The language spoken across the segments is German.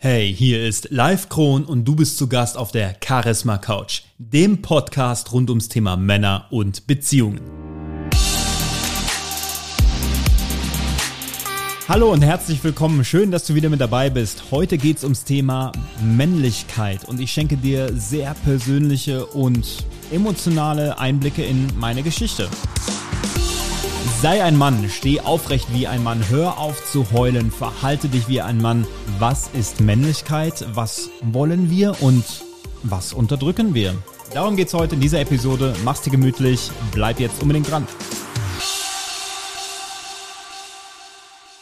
Hey, hier ist Live Kron und du bist zu Gast auf der Charisma Couch, dem Podcast rund ums Thema Männer und Beziehungen. Hallo und herzlich willkommen. Schön, dass du wieder mit dabei bist. Heute geht es ums Thema Männlichkeit und ich schenke dir sehr persönliche und emotionale Einblicke in meine Geschichte. Sei ein Mann, steh aufrecht wie ein Mann, hör auf zu heulen, verhalte dich wie ein Mann. Was ist Männlichkeit? Was wollen wir und was unterdrücken wir? Darum geht's heute in dieser Episode. Mach's dir gemütlich, bleib jetzt unbedingt dran.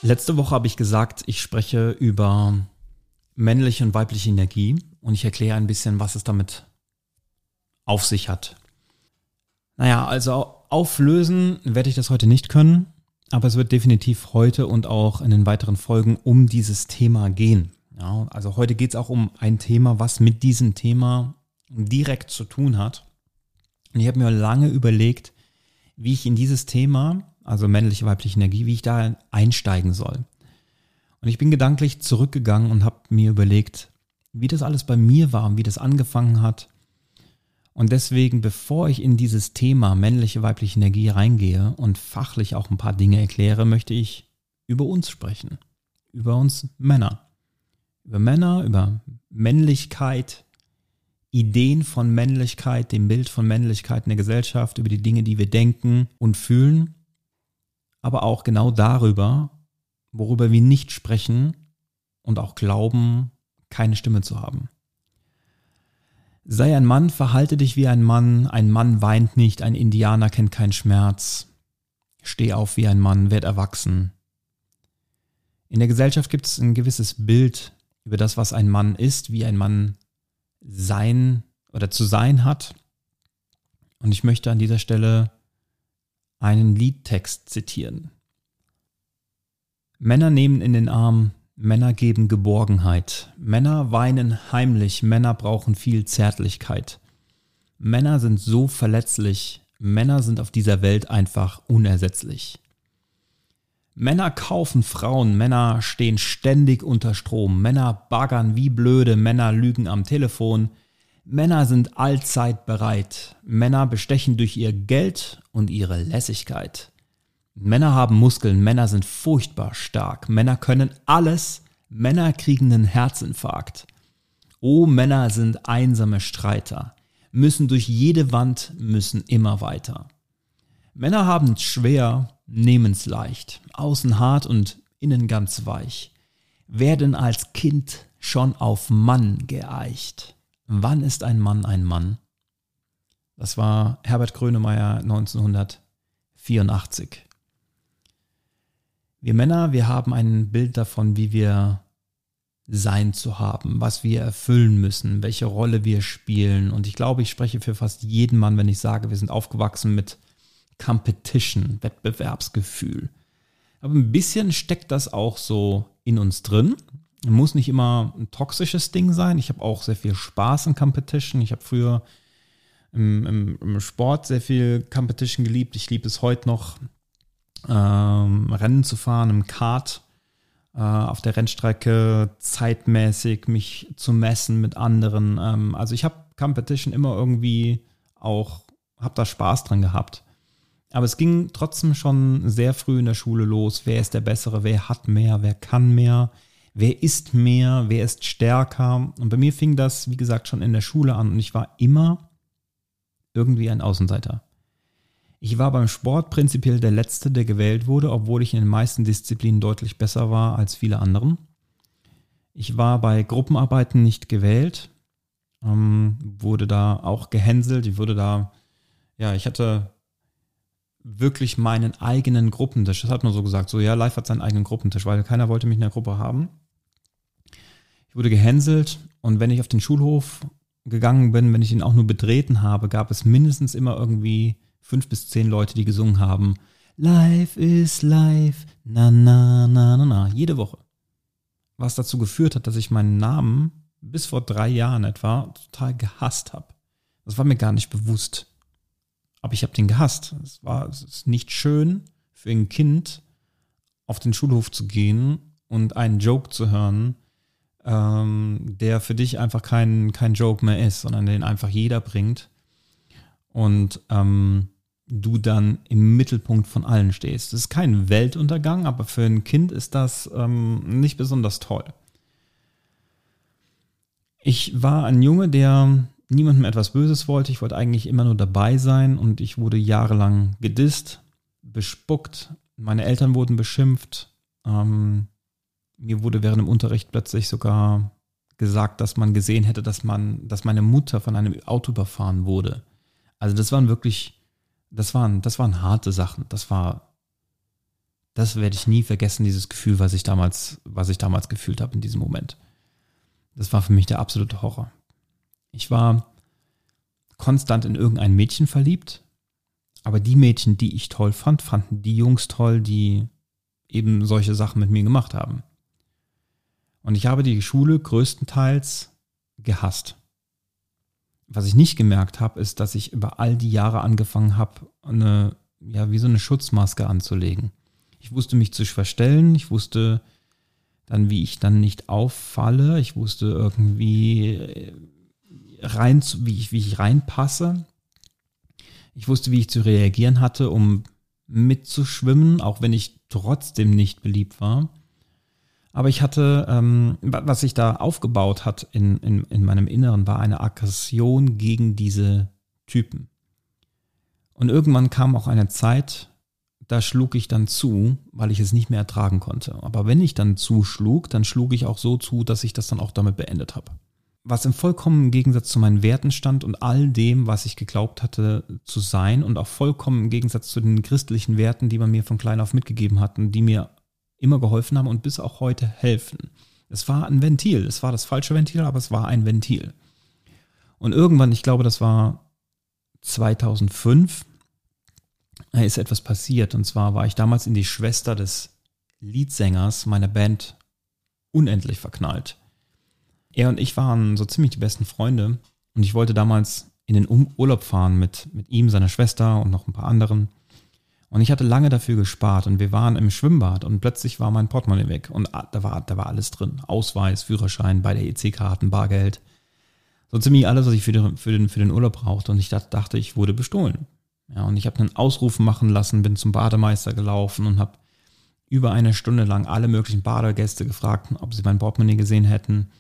Letzte Woche habe ich gesagt, ich spreche über männliche und weibliche Energie und ich erkläre ein bisschen, was es damit auf sich hat. Naja, also auflösen werde ich das heute nicht können, aber es wird definitiv heute und auch in den weiteren Folgen um dieses Thema gehen. Ja, also heute geht es auch um ein Thema, was mit diesem Thema direkt zu tun hat. Und ich habe mir lange überlegt, wie ich in dieses Thema, also männliche, weibliche Energie, wie ich da einsteigen soll. Und ich bin gedanklich zurückgegangen und habe mir überlegt, wie das alles bei mir war und wie das angefangen hat und deswegen, bevor ich in dieses Thema männliche, weibliche Energie reingehe und fachlich auch ein paar Dinge erkläre, möchte ich über uns sprechen. Über uns Männer. Über Männer, über Männlichkeit, Ideen von Männlichkeit, dem Bild von Männlichkeit in der Gesellschaft, über die Dinge, die wir denken und fühlen, aber auch genau darüber, worüber wir nicht sprechen und auch glauben, keine Stimme zu haben. Sei ein Mann, verhalte dich wie ein Mann, ein Mann weint nicht, ein Indianer kennt keinen Schmerz. Steh auf wie ein Mann, werd erwachsen. In der Gesellschaft gibt es ein gewisses Bild über das, was ein Mann ist, wie ein Mann sein oder zu sein hat. Und ich möchte an dieser Stelle einen Liedtext zitieren. Männer nehmen in den Arm Männer geben Geborgenheit. Männer weinen heimlich. Männer brauchen viel Zärtlichkeit. Männer sind so verletzlich. Männer sind auf dieser Welt einfach unersetzlich. Männer kaufen Frauen, Männer stehen ständig unter Strom, Männer baggern wie blöde, Männer lügen am Telefon, Männer sind allzeit bereit, Männer bestechen durch ihr Geld und ihre Lässigkeit. Männer haben Muskeln, Männer sind furchtbar stark, Männer können alles, Männer kriegen einen Herzinfarkt. Oh, Männer sind einsame Streiter, müssen durch jede Wand, müssen immer weiter. Männer haben es schwer, nehmen's leicht, außen hart und innen ganz weich, werden als Kind schon auf Mann geeicht. Wann ist ein Mann ein Mann? Das war Herbert Grönemeyer 1984. Wir Männer, wir haben ein Bild davon, wie wir sein zu haben, was wir erfüllen müssen, welche Rolle wir spielen. Und ich glaube, ich spreche für fast jeden Mann, wenn ich sage, wir sind aufgewachsen mit Competition, Wettbewerbsgefühl. Aber ein bisschen steckt das auch so in uns drin. Muss nicht immer ein toxisches Ding sein. Ich habe auch sehr viel Spaß in Competition. Ich habe früher im, im, im, Sport sehr viel Competition geliebt. Ich liebe es heute noch ähm, Rennen zu fahren im Kart äh, auf der Rennstrecke, zeitmäßig mich zu messen mit anderen. Ähm, also ich habe Competition immer irgendwie auch, habe da Spaß dran gehabt. Aber es ging trotzdem schon sehr früh in der Schule los. Wer ist der Bessere? Wer hat mehr? Wer kann mehr? Wer ist mehr? Wer ist stärker? Und bei mir fing das, wie gesagt, schon in der Schule an. Und ich war immer irgendwie ein Außenseiter. Ich war beim Sport prinzipiell der Letzte, der gewählt wurde, obwohl ich in den meisten Disziplinen deutlich besser war als viele anderen. Ich war bei Gruppenarbeiten nicht gewählt, ähm, wurde da auch gehänselt. Ich wurde da, ja, ich hatte wirklich meinen eigenen Gruppentisch. Das hat man so gesagt. So, ja, Live hat seinen eigenen Gruppentisch, weil keiner wollte mich in der Gruppe haben. Ich wurde gehänselt und wenn ich auf den Schulhof gegangen bin, wenn ich ihn auch nur betreten habe, gab es mindestens immer irgendwie fünf bis zehn Leute, die gesungen haben. Life is life, na na na na na, jede Woche. Was dazu geführt hat, dass ich meinen Namen bis vor drei Jahren etwa total gehasst habe. Das war mir gar nicht bewusst. Aber ich habe den gehasst. Es war es ist nicht schön für ein Kind auf den Schulhof zu gehen und einen Joke zu hören, ähm, der für dich einfach kein, kein Joke mehr ist, sondern den einfach jeder bringt. Und ähm, du dann im Mittelpunkt von allen stehst. Das ist kein Weltuntergang, aber für ein Kind ist das ähm, nicht besonders toll. Ich war ein Junge, der niemandem etwas Böses wollte. Ich wollte eigentlich immer nur dabei sein und ich wurde jahrelang gedisst, bespuckt. Meine Eltern wurden beschimpft. Ähm, mir wurde während dem Unterricht plötzlich sogar gesagt, dass man gesehen hätte, dass man, dass meine Mutter von einem Auto überfahren wurde. Also das waren wirklich, das waren, das waren harte Sachen. Das war, das werde ich nie vergessen, dieses Gefühl, was ich damals, was ich damals gefühlt habe in diesem Moment. Das war für mich der absolute Horror. Ich war konstant in irgendein Mädchen verliebt, aber die Mädchen, die ich toll fand, fanden die Jungs toll, die eben solche Sachen mit mir gemacht haben. Und ich habe die Schule größtenteils gehasst. Was ich nicht gemerkt habe, ist, dass ich über all die Jahre angefangen habe, eine, ja, wie so eine Schutzmaske anzulegen. Ich wusste mich zu verstellen, ich wusste dann, wie ich dann nicht auffalle, ich wusste irgendwie, rein, wie ich, wie ich reinpasse. Ich wusste, wie ich zu reagieren hatte, um mitzuschwimmen, auch wenn ich trotzdem nicht beliebt war. Aber ich hatte, ähm, was sich da aufgebaut hat in, in, in meinem Inneren, war eine Aggression gegen diese Typen. Und irgendwann kam auch eine Zeit, da schlug ich dann zu, weil ich es nicht mehr ertragen konnte. Aber wenn ich dann zuschlug, dann schlug ich auch so zu, dass ich das dann auch damit beendet habe was im vollkommenen Gegensatz zu meinen Werten stand und all dem, was ich geglaubt hatte zu sein und auch vollkommen im Gegensatz zu den christlichen Werten, die man mir von klein auf mitgegeben hatten, die mir immer geholfen haben und bis auch heute helfen. Es war ein Ventil, es war das falsche Ventil, aber es war ein Ventil. Und irgendwann, ich glaube, das war 2005, ist etwas passiert. Und zwar war ich damals in die Schwester des Leadsängers meiner Band unendlich verknallt. Er und ich waren so ziemlich die besten Freunde und ich wollte damals in den Urlaub fahren mit, mit ihm, seiner Schwester und noch ein paar anderen. Und ich hatte lange dafür gespart und wir waren im Schwimmbad und plötzlich war mein Portemonnaie weg und da war, da war alles drin. Ausweis, Führerschein, beide EC-Karten, Bargeld. So ziemlich alles, was ich für den, für den, für den Urlaub brauchte und ich dachte, ich wurde bestohlen. Ja, und ich habe einen Ausruf machen lassen, bin zum Bademeister gelaufen und habe über eine Stunde lang alle möglichen Badegäste gefragt, ob sie mein Portemonnaie gesehen hätten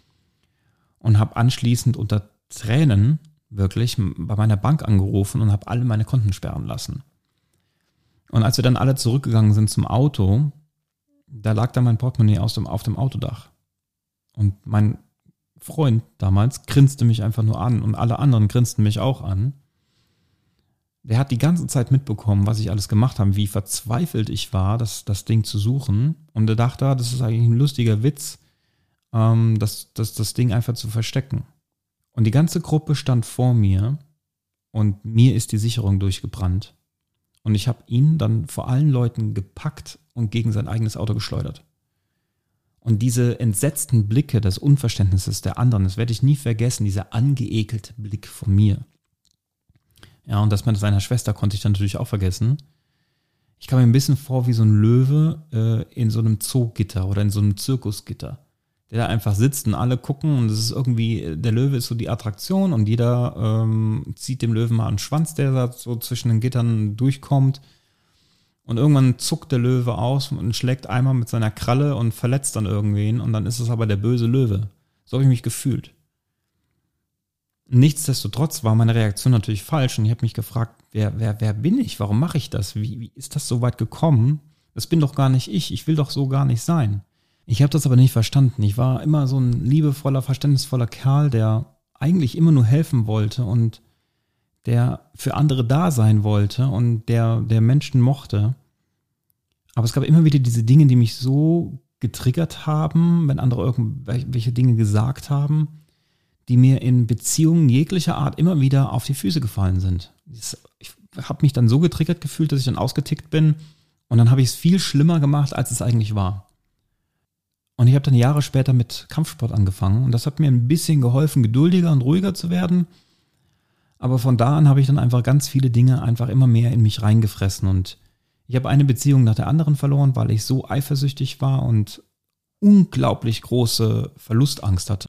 und habe anschließend unter Tränen wirklich bei meiner Bank angerufen und habe alle meine Konten sperren lassen. Und als wir dann alle zurückgegangen sind zum Auto, da lag da mein Portemonnaie aus dem, auf dem Autodach. Und mein Freund damals grinste mich einfach nur an und alle anderen grinsten mich auch an. Der hat die ganze Zeit mitbekommen, was ich alles gemacht habe, wie verzweifelt ich war, das, das Ding zu suchen. Und er dachte, ah, das ist eigentlich ein lustiger Witz ähm, das, das, das Ding einfach zu verstecken. Und die ganze Gruppe stand vor mir und mir ist die Sicherung durchgebrannt. Und ich habe ihn dann vor allen Leuten gepackt und gegen sein eigenes Auto geschleudert. Und diese entsetzten Blicke des Unverständnisses der anderen, das werde ich nie vergessen, dieser angeekelte Blick von mir. Ja, und das mit seiner Schwester konnte ich dann natürlich auch vergessen. Ich kam mir ein bisschen vor wie so ein Löwe äh, in so einem Zoogitter oder in so einem Zirkusgitter der da einfach sitzt und alle gucken und es ist irgendwie, der Löwe ist so die Attraktion und jeder ähm, zieht dem Löwen mal einen Schwanz, der da so zwischen den Gittern durchkommt. Und irgendwann zuckt der Löwe aus und schlägt einmal mit seiner Kralle und verletzt dann irgendwen und dann ist es aber der böse Löwe. So habe ich mich gefühlt. Nichtsdestotrotz war meine Reaktion natürlich falsch und ich habe mich gefragt, wer, wer, wer bin ich? Warum mache ich das? Wie, wie ist das so weit gekommen? Das bin doch gar nicht ich. Ich will doch so gar nicht sein. Ich habe das aber nicht verstanden. Ich war immer so ein liebevoller, verständnisvoller Kerl, der eigentlich immer nur helfen wollte und der für andere da sein wollte und der, der Menschen mochte. Aber es gab immer wieder diese Dinge, die mich so getriggert haben, wenn andere irgendwelche Dinge gesagt haben, die mir in Beziehungen jeglicher Art immer wieder auf die Füße gefallen sind. Ich habe mich dann so getriggert gefühlt, dass ich dann ausgetickt bin und dann habe ich es viel schlimmer gemacht, als es eigentlich war. Und ich habe dann Jahre später mit Kampfsport angefangen und das hat mir ein bisschen geholfen, geduldiger und ruhiger zu werden. Aber von da an habe ich dann einfach ganz viele Dinge einfach immer mehr in mich reingefressen und ich habe eine Beziehung nach der anderen verloren, weil ich so eifersüchtig war und unglaublich große Verlustangst hatte.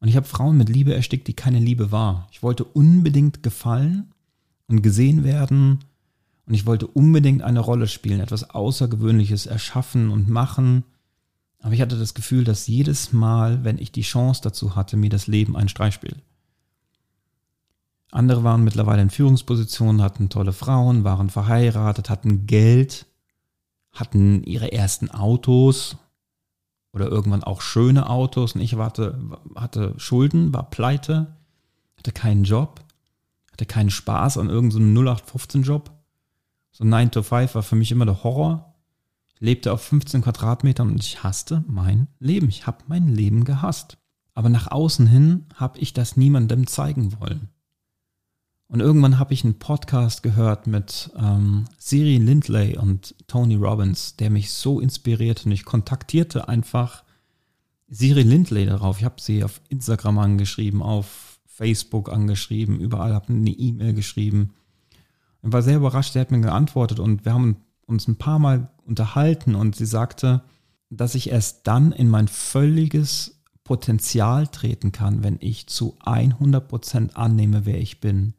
Und ich habe Frauen mit Liebe erstickt, die keine Liebe war. Ich wollte unbedingt gefallen und gesehen werden. Und ich wollte unbedingt eine Rolle spielen, etwas Außergewöhnliches erschaffen und machen. Aber ich hatte das Gefühl, dass jedes Mal, wenn ich die Chance dazu hatte, mir das Leben einen Streich spielt. Andere waren mittlerweile in Führungspositionen, hatten tolle Frauen, waren verheiratet, hatten Geld, hatten ihre ersten Autos oder irgendwann auch schöne Autos. Und ich hatte, hatte Schulden, war pleite, hatte keinen Job, hatte keinen Spaß an irgendeinem so 0815-Job. So 9 to 5 war für mich immer der Horror. Lebte auf 15 Quadratmetern und ich hasste mein Leben. Ich habe mein Leben gehasst. Aber nach außen hin habe ich das niemandem zeigen wollen. Und irgendwann habe ich einen Podcast gehört mit ähm, Siri Lindley und Tony Robbins, der mich so inspirierte. Und ich kontaktierte einfach Siri Lindley darauf. Ich habe sie auf Instagram angeschrieben, auf Facebook angeschrieben, überall habe eine E-Mail geschrieben. Und war sehr überrascht, sie hat mir geantwortet und wir haben uns ein paar Mal unterhalten und sie sagte, dass ich erst dann in mein völliges Potenzial treten kann, wenn ich zu 100% annehme, wer ich bin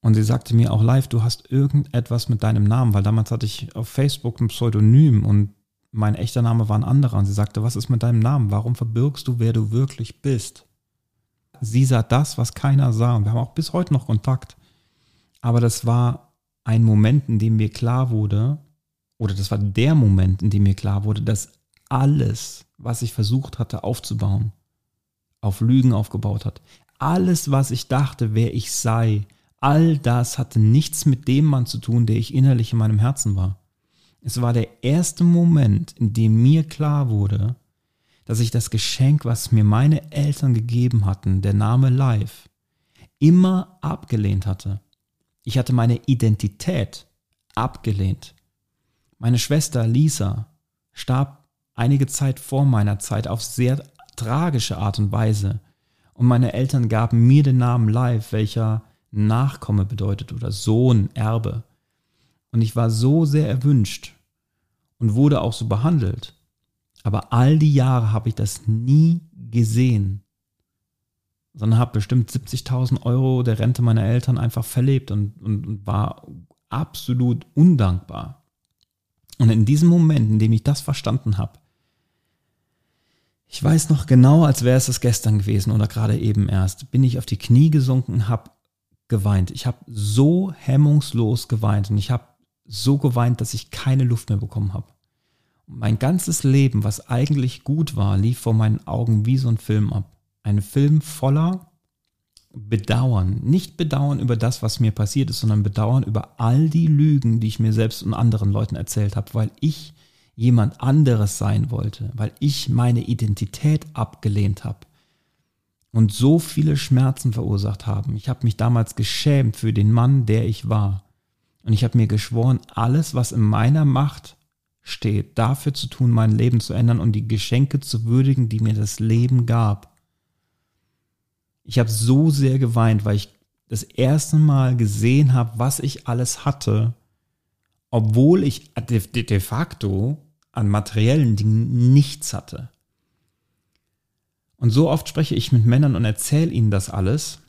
und sie sagte mir auch live, du hast irgendetwas mit deinem Namen, weil damals hatte ich auf Facebook ein Pseudonym und mein echter Name war ein anderer. Und sie sagte, was ist mit deinem Namen? Warum verbirgst du, wer du wirklich bist? Sie sah das, was keiner sah. Und wir haben auch bis heute noch Kontakt. Aber das war ein Moment, in dem mir klar wurde, oder das war der Moment, in dem mir klar wurde, dass alles, was ich versucht hatte aufzubauen, auf Lügen aufgebaut hat. Alles, was ich dachte, wer ich sei, All das hatte nichts mit dem Mann zu tun, der ich innerlich in meinem Herzen war. Es war der erste Moment, in dem mir klar wurde, dass ich das Geschenk, was mir meine Eltern gegeben hatten, der Name Life, immer abgelehnt hatte. Ich hatte meine Identität abgelehnt. Meine Schwester Lisa starb einige Zeit vor meiner Zeit auf sehr tragische Art und Weise. Und meine Eltern gaben mir den Namen Life, welcher Nachkomme bedeutet oder Sohn, Erbe. Und ich war so sehr erwünscht und wurde auch so behandelt. Aber all die Jahre habe ich das nie gesehen, sondern habe bestimmt 70.000 Euro der Rente meiner Eltern einfach verlebt und, und, und war absolut undankbar. Und in diesem Moment, in dem ich das verstanden habe, ich weiß noch genau, als wäre es das gestern gewesen oder gerade eben erst, bin ich auf die Knie gesunken habe geweint. Ich habe so hemmungslos geweint und ich habe so geweint, dass ich keine Luft mehr bekommen habe. Mein ganzes Leben, was eigentlich gut war, lief vor meinen Augen wie so ein Film ab. Ein Film voller Bedauern. Nicht Bedauern über das, was mir passiert ist, sondern Bedauern über all die Lügen, die ich mir selbst und anderen Leuten erzählt habe, weil ich jemand anderes sein wollte, weil ich meine Identität abgelehnt habe und so viele Schmerzen verursacht haben. Ich habe mich damals geschämt für den Mann, der ich war. Und ich habe mir geschworen, alles, was in meiner Macht steht, dafür zu tun, mein Leben zu ändern und die Geschenke zu würdigen, die mir das Leben gab. Ich habe so sehr geweint, weil ich das erste Mal gesehen habe, was ich alles hatte, obwohl ich de, de facto an materiellen Dingen nichts hatte. Und so oft spreche ich mit Männern und erzähle ihnen das alles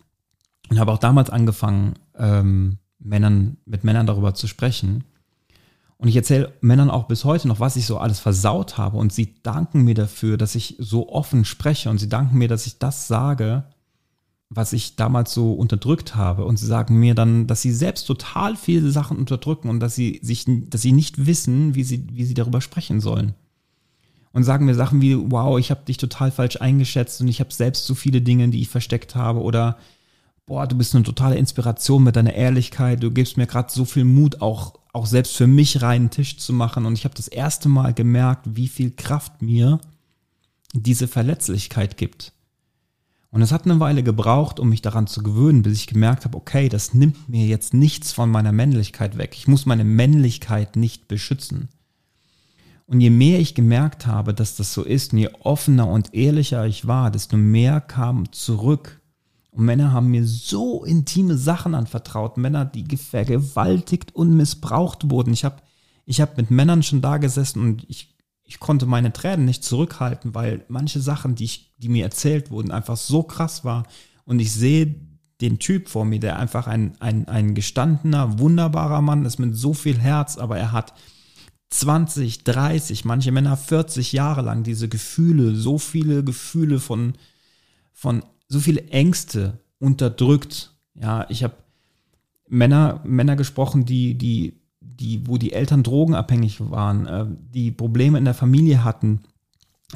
und habe auch damals angefangen, ähm, Männern, mit Männern darüber zu sprechen. Und ich erzähle Männern auch bis heute noch, was ich so alles versaut habe. Und sie danken mir dafür, dass ich so offen spreche. Und sie danken mir, dass ich das sage, was ich damals so unterdrückt habe. Und sie sagen mir dann, dass sie selbst total viele Sachen unterdrücken und dass sie sich, dass sie nicht wissen, wie sie, wie sie darüber sprechen sollen und sagen mir Sachen wie, wow, ich habe dich total falsch eingeschätzt und ich habe selbst so viele Dinge, die ich versteckt habe oder boah, du bist eine totale Inspiration mit deiner Ehrlichkeit, du gibst mir gerade so viel Mut, auch, auch selbst für mich reinen Tisch zu machen und ich habe das erste Mal gemerkt, wie viel Kraft mir diese Verletzlichkeit gibt. Und es hat eine Weile gebraucht, um mich daran zu gewöhnen, bis ich gemerkt habe, okay, das nimmt mir jetzt nichts von meiner Männlichkeit weg. Ich muss meine Männlichkeit nicht beschützen. Und je mehr ich gemerkt habe, dass das so ist, und je offener und ehrlicher ich war, desto mehr kam zurück. Und Männer haben mir so intime Sachen anvertraut. Männer, die vergewaltigt und missbraucht wurden. Ich habe ich hab mit Männern schon da gesessen und ich, ich konnte meine Tränen nicht zurückhalten, weil manche Sachen, die, ich, die mir erzählt wurden, einfach so krass war. Und ich sehe den Typ vor mir, der einfach ein, ein, ein gestandener, wunderbarer Mann ist mit so viel Herz, aber er hat 20, 30, manche Männer 40 Jahre lang diese Gefühle, so viele Gefühle von, von so viele Ängste unterdrückt. Ja, ich habe Männer, Männer gesprochen, die, die, die, wo die Eltern drogenabhängig waren, äh, die Probleme in der Familie hatten.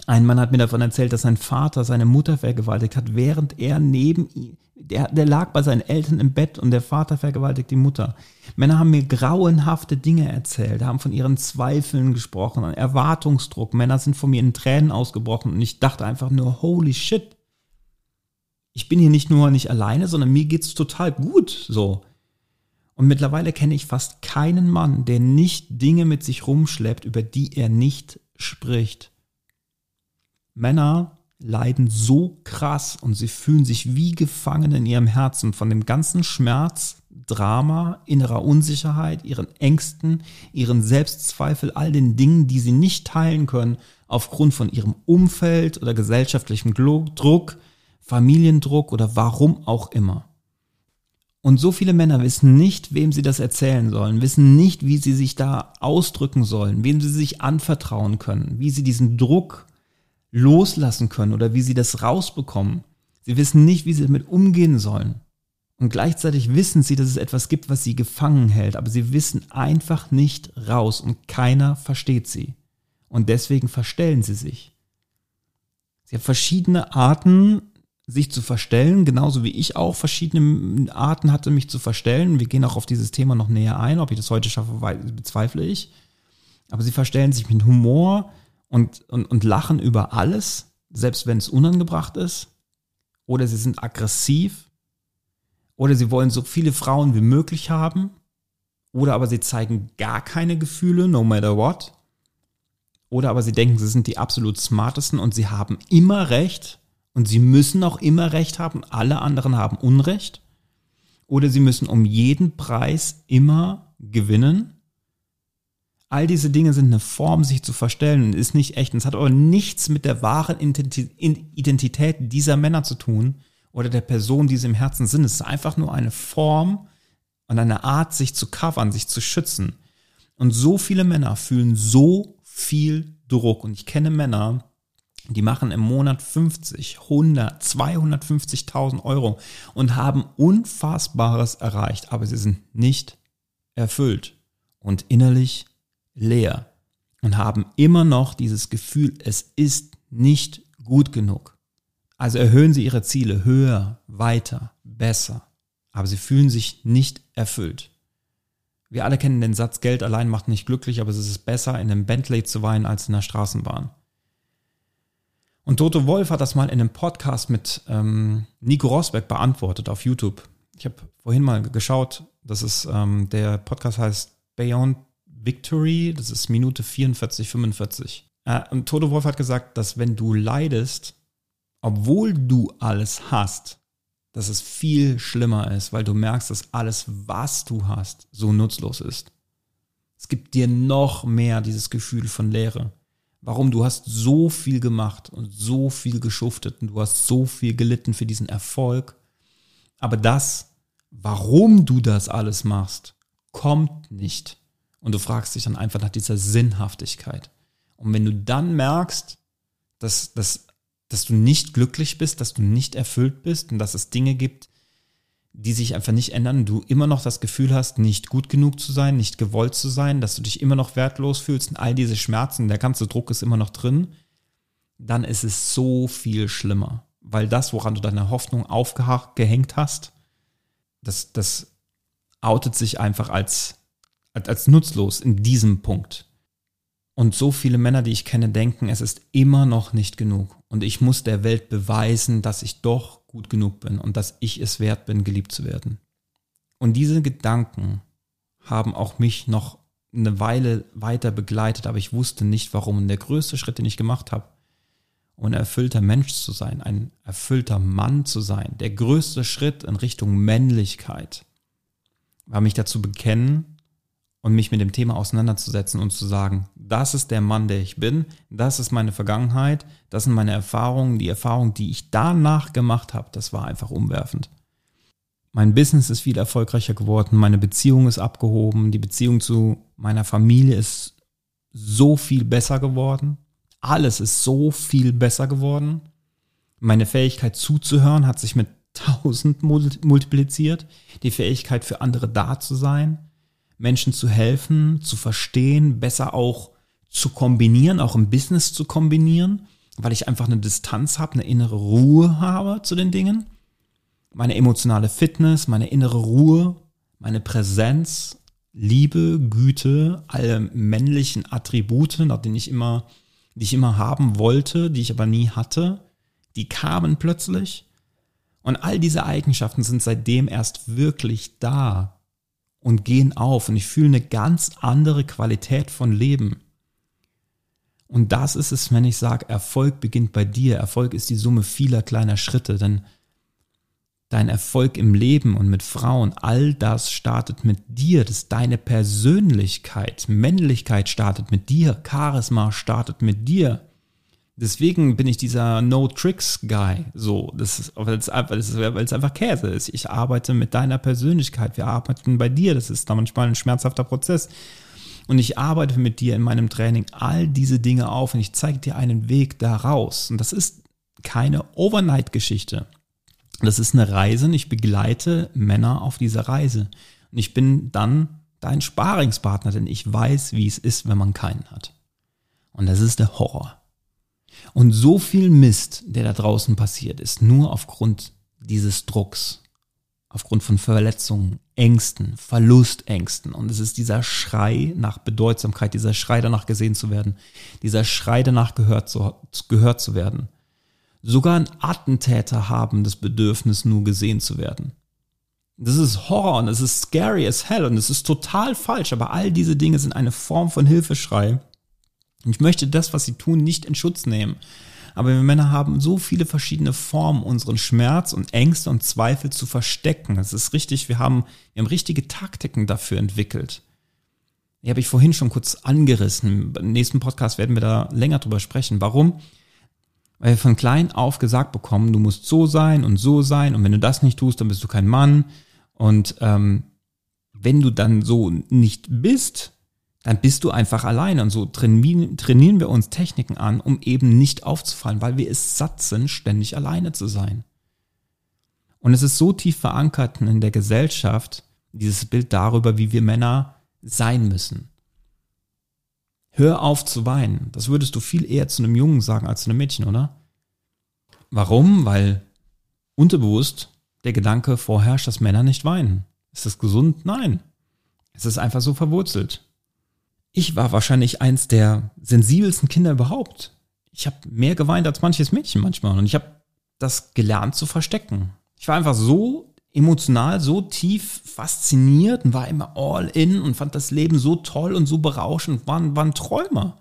Ein Mann hat mir davon erzählt, dass sein Vater seine Mutter vergewaltigt hat, während er neben ihm, der, der lag bei seinen Eltern im Bett und der Vater vergewaltigt die Mutter. Männer haben mir grauenhafte Dinge erzählt, haben von ihren Zweifeln gesprochen, Erwartungsdruck. Männer sind von mir in Tränen ausgebrochen und ich dachte einfach nur, holy shit. Ich bin hier nicht nur nicht alleine, sondern mir geht's total gut, so. Und mittlerweile kenne ich fast keinen Mann, der nicht Dinge mit sich rumschleppt, über die er nicht spricht. Männer leiden so krass und sie fühlen sich wie gefangen in ihrem Herzen von dem ganzen Schmerz, Drama, innerer Unsicherheit, ihren Ängsten, ihren Selbstzweifel, all den Dingen, die sie nicht teilen können aufgrund von ihrem Umfeld oder gesellschaftlichem Druck, Familiendruck oder warum auch immer. Und so viele Männer wissen nicht, wem sie das erzählen sollen, wissen nicht, wie sie sich da ausdrücken sollen, wem sie sich anvertrauen können, wie sie diesen Druck loslassen können oder wie sie das rausbekommen. Sie wissen nicht, wie sie damit umgehen sollen. Und gleichzeitig wissen sie, dass es etwas gibt, was sie gefangen hält, aber sie wissen einfach nicht raus und keiner versteht sie. Und deswegen verstellen sie sich. Sie haben verschiedene Arten, sich zu verstellen, genauso wie ich auch verschiedene Arten hatte, mich zu verstellen. Wir gehen auch auf dieses Thema noch näher ein. Ob ich das heute schaffe, bezweifle ich. Aber sie verstellen sich mit Humor und, und, und lachen über alles, selbst wenn es unangebracht ist. Oder sie sind aggressiv. Oder sie wollen so viele Frauen wie möglich haben. Oder aber sie zeigen gar keine Gefühle, no matter what. Oder aber sie denken, sie sind die absolut smartesten und sie haben immer recht und sie müssen auch immer Recht haben, alle anderen haben Unrecht. Oder sie müssen um jeden Preis immer gewinnen. All diese Dinge sind eine Form, sich zu verstellen und ist nicht echt. Und es hat aber nichts mit der wahren Identität dieser Männer zu tun oder der Person, die sie im Herzen sind. Es ist einfach nur eine Form und eine Art, sich zu covern, sich zu schützen. Und so viele Männer fühlen so viel Druck. Und ich kenne Männer, die machen im Monat 50, 100, 250.000 Euro und haben Unfassbares erreicht, aber sie sind nicht erfüllt und innerlich leer und haben immer noch dieses Gefühl, es ist nicht gut genug. Also erhöhen sie ihre Ziele höher, weiter, besser, aber sie fühlen sich nicht erfüllt. Wir alle kennen den Satz, Geld allein macht nicht glücklich, aber es ist besser, in einem Bentley zu weinen als in der Straßenbahn. Und Toto Wolf hat das mal in einem Podcast mit ähm, Nico Rosberg beantwortet auf YouTube. Ich habe vorhin mal geschaut, das ist ähm, der Podcast heißt Beyond Victory, das ist Minute 44, 45. Äh, und Toto Wolf hat gesagt, dass wenn du leidest, obwohl du alles hast, dass es viel schlimmer ist, weil du merkst, dass alles, was du hast, so nutzlos ist. Es gibt dir noch mehr dieses Gefühl von Leere. Warum? Du hast so viel gemacht und so viel geschuftet und du hast so viel gelitten für diesen Erfolg. Aber das, warum du das alles machst, kommt nicht. Und du fragst dich dann einfach nach dieser Sinnhaftigkeit. Und wenn du dann merkst, dass, dass, dass du nicht glücklich bist, dass du nicht erfüllt bist und dass es Dinge gibt, die sich einfach nicht ändern, du immer noch das Gefühl hast, nicht gut genug zu sein, nicht gewollt zu sein, dass du dich immer noch wertlos fühlst und all diese Schmerzen, der ganze Druck ist immer noch drin, dann ist es so viel schlimmer. Weil das, woran du deine Hoffnung aufgehängt hast, das, das outet sich einfach als, als, als nutzlos in diesem Punkt. Und so viele Männer, die ich kenne, denken, es ist immer noch nicht genug. Und ich muss der Welt beweisen, dass ich doch gut genug bin und dass ich es wert bin, geliebt zu werden. Und diese Gedanken haben auch mich noch eine Weile weiter begleitet, aber ich wusste nicht warum. Und der größte Schritt, den ich gemacht habe, um ein erfüllter Mensch zu sein, ein erfüllter Mann zu sein, der größte Schritt in Richtung Männlichkeit, war mich dazu bekennen und mich mit dem Thema auseinanderzusetzen und zu sagen, das ist der Mann, der ich bin, das ist meine Vergangenheit, das sind meine Erfahrungen, die Erfahrung, die ich danach gemacht habe, das war einfach umwerfend. Mein Business ist viel erfolgreicher geworden, meine Beziehung ist abgehoben, die Beziehung zu meiner Familie ist so viel besser geworden, alles ist so viel besser geworden. Meine Fähigkeit zuzuhören hat sich mit tausend multipliziert, die Fähigkeit für andere da zu sein, Menschen zu helfen, zu verstehen, besser auch zu kombinieren, auch im Business zu kombinieren, weil ich einfach eine Distanz habe, eine innere Ruhe habe zu den Dingen. Meine emotionale Fitness, meine innere Ruhe, meine Präsenz, Liebe, Güte, alle männlichen Attribute, nach denen ich immer, die ich immer haben wollte, die ich aber nie hatte, die kamen plötzlich. Und all diese Eigenschaften sind seitdem erst wirklich da und gehen auf und ich fühle eine ganz andere Qualität von Leben. Und das ist es, wenn ich sage, Erfolg beginnt bei dir. Erfolg ist die Summe vieler kleiner Schritte, denn dein Erfolg im Leben und mit Frauen, all das startet mit dir. Das deine Persönlichkeit. Männlichkeit startet mit dir. Charisma startet mit dir. Deswegen bin ich dieser No-Tricks-Guy. So, das ist, weil es, einfach Käse ist. Ich arbeite mit deiner Persönlichkeit. Wir arbeiten bei dir. Das ist da manchmal ein schmerzhafter Prozess. Und ich arbeite mit dir in meinem Training all diese Dinge auf und ich zeige dir einen Weg daraus. Und das ist keine Overnight-Geschichte. Das ist eine Reise und ich begleite Männer auf dieser Reise. Und ich bin dann dein Sparingspartner, denn ich weiß, wie es ist, wenn man keinen hat. Und das ist der Horror. Und so viel Mist, der da draußen passiert, ist nur aufgrund dieses Drucks, aufgrund von Verletzungen, Ängsten, Verlustängsten. Und es ist dieser Schrei nach Bedeutsamkeit, dieser Schrei danach gesehen zu werden, dieser Schrei danach gehört zu, gehört zu werden. Sogar ein Attentäter haben das Bedürfnis, nur gesehen zu werden. Das ist Horror und es ist scary as hell und es ist total falsch, aber all diese Dinge sind eine Form von Hilfeschrei, ich möchte das, was sie tun, nicht in Schutz nehmen. Aber wir Männer haben so viele verschiedene Formen, unseren Schmerz und Ängste und Zweifel zu verstecken. Das ist richtig, wir haben, wir haben richtige Taktiken dafür entwickelt. Die habe ich vorhin schon kurz angerissen. Im nächsten Podcast werden wir da länger drüber sprechen. Warum? Weil wir von klein auf gesagt bekommen, du musst so sein und so sein und wenn du das nicht tust, dann bist du kein Mann. Und ähm, wenn du dann so nicht bist, dann bist du einfach alleine. Und so trainieren wir uns Techniken an, um eben nicht aufzufallen, weil wir es satt sind, ständig alleine zu sein. Und es ist so tief verankert in der Gesellschaft, dieses Bild darüber, wie wir Männer sein müssen. Hör auf zu weinen. Das würdest du viel eher zu einem Jungen sagen als zu einem Mädchen, oder? Warum? Weil unterbewusst der Gedanke vorherrscht, dass Männer nicht weinen. Ist das gesund? Nein. Es ist einfach so verwurzelt ich war wahrscheinlich eins der sensibelsten Kinder überhaupt. Ich habe mehr geweint als manches Mädchen manchmal und ich habe das gelernt zu verstecken. Ich war einfach so emotional, so tief fasziniert und war immer all in und fand das Leben so toll und so berauschend, war, war ein Träumer.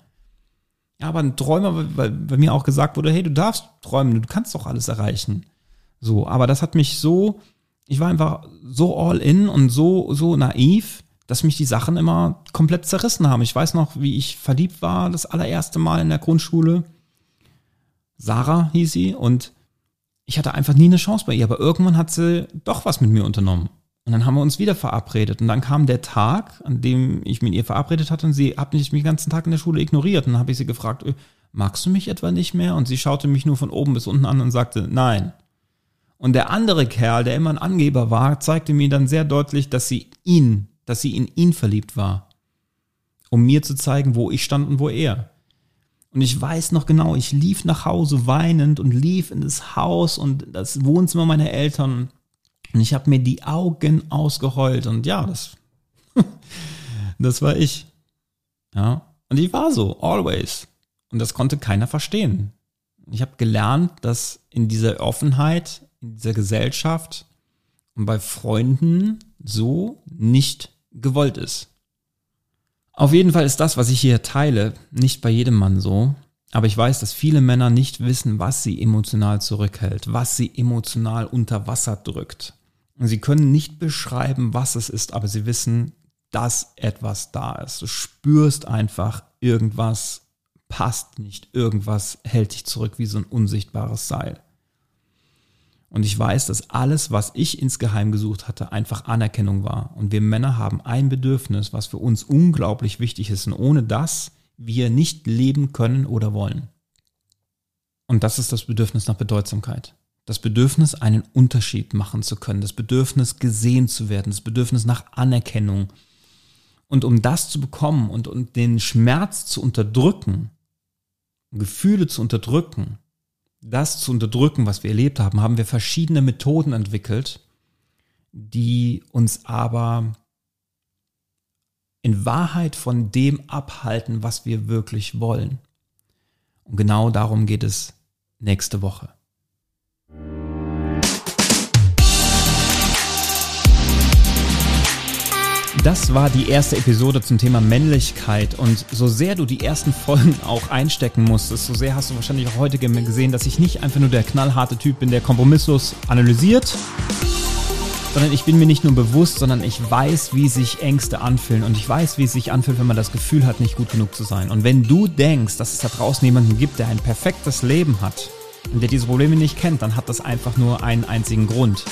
Ja, aber ein Träumer, weil bei mir auch gesagt wurde, hey, du darfst träumen, du kannst doch alles erreichen. So, aber das hat mich so, ich war einfach so all in und so, so naiv, dass mich die Sachen immer komplett zerrissen haben. Ich weiß noch, wie ich verliebt war, das allererste Mal in der Grundschule. Sarah hieß sie und ich hatte einfach nie eine Chance bei ihr, aber irgendwann hat sie doch was mit mir unternommen. Und dann haben wir uns wieder verabredet. Und dann kam der Tag, an dem ich mit ihr verabredet hatte und sie hat mich den ganzen Tag in der Schule ignoriert. Und dann habe ich sie gefragt, magst du mich etwa nicht mehr? Und sie schaute mich nur von oben bis unten an und sagte, nein. Und der andere Kerl, der immer ein Angeber war, zeigte mir dann sehr deutlich, dass sie ihn dass sie in ihn verliebt war, um mir zu zeigen, wo ich stand und wo er. Und ich weiß noch genau, ich lief nach Hause weinend und lief in das Haus und das Wohnzimmer meiner Eltern und ich habe mir die Augen ausgeheult und ja, das, das war ich. Ja, und ich war so, always. Und das konnte keiner verstehen. Ich habe gelernt, dass in dieser Offenheit, in dieser Gesellschaft und bei Freunden so nicht gewollt ist. Auf jeden Fall ist das, was ich hier teile, nicht bei jedem Mann so. Aber ich weiß, dass viele Männer nicht wissen, was sie emotional zurückhält, was sie emotional unter Wasser drückt. Und sie können nicht beschreiben, was es ist, aber sie wissen, dass etwas da ist. Du spürst einfach, irgendwas passt nicht, irgendwas hält dich zurück wie so ein unsichtbares Seil. Und ich weiß, dass alles, was ich insgeheim gesucht hatte, einfach Anerkennung war. Und wir Männer haben ein Bedürfnis, was für uns unglaublich wichtig ist und ohne das wir nicht leben können oder wollen. Und das ist das Bedürfnis nach Bedeutsamkeit. Das Bedürfnis, einen Unterschied machen zu können, das Bedürfnis, gesehen zu werden, das Bedürfnis nach Anerkennung. Und um das zu bekommen und, und den Schmerz zu unterdrücken, Gefühle zu unterdrücken, das zu unterdrücken, was wir erlebt haben, haben wir verschiedene Methoden entwickelt, die uns aber in Wahrheit von dem abhalten, was wir wirklich wollen. Und genau darum geht es nächste Woche. Das war die erste Episode zum Thema Männlichkeit und so sehr du die ersten Folgen auch einstecken musstest, so sehr hast du wahrscheinlich auch heute gesehen, dass ich nicht einfach nur der knallharte Typ bin, der kompromisslos analysiert, sondern ich bin mir nicht nur bewusst, sondern ich weiß, wie sich Ängste anfühlen und ich weiß, wie es sich anfühlt, wenn man das Gefühl hat, nicht gut genug zu sein. Und wenn du denkst, dass es da draußen jemanden gibt, der ein perfektes Leben hat und der diese Probleme nicht kennt, dann hat das einfach nur einen einzigen Grund.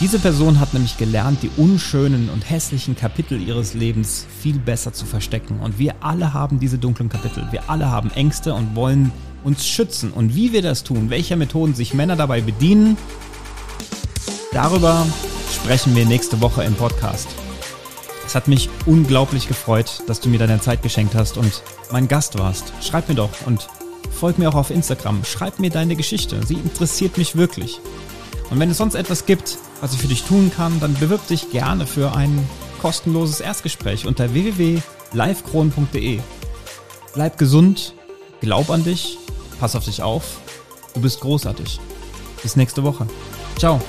Diese Person hat nämlich gelernt, die unschönen und hässlichen Kapitel ihres Lebens viel besser zu verstecken. Und wir alle haben diese dunklen Kapitel. Wir alle haben Ängste und wollen uns schützen. Und wie wir das tun, welche Methoden sich Männer dabei bedienen, darüber sprechen wir nächste Woche im Podcast. Es hat mich unglaublich gefreut, dass du mir deine Zeit geschenkt hast und mein Gast warst. Schreib mir doch und folg mir auch auf Instagram. Schreib mir deine Geschichte. Sie interessiert mich wirklich. Und wenn es sonst etwas gibt, was ich für dich tun kann, dann bewirb dich gerne für ein kostenloses Erstgespräch unter www.livekron.de. Bleib gesund, glaub an dich, pass auf dich auf. Du bist großartig. Bis nächste Woche. Ciao.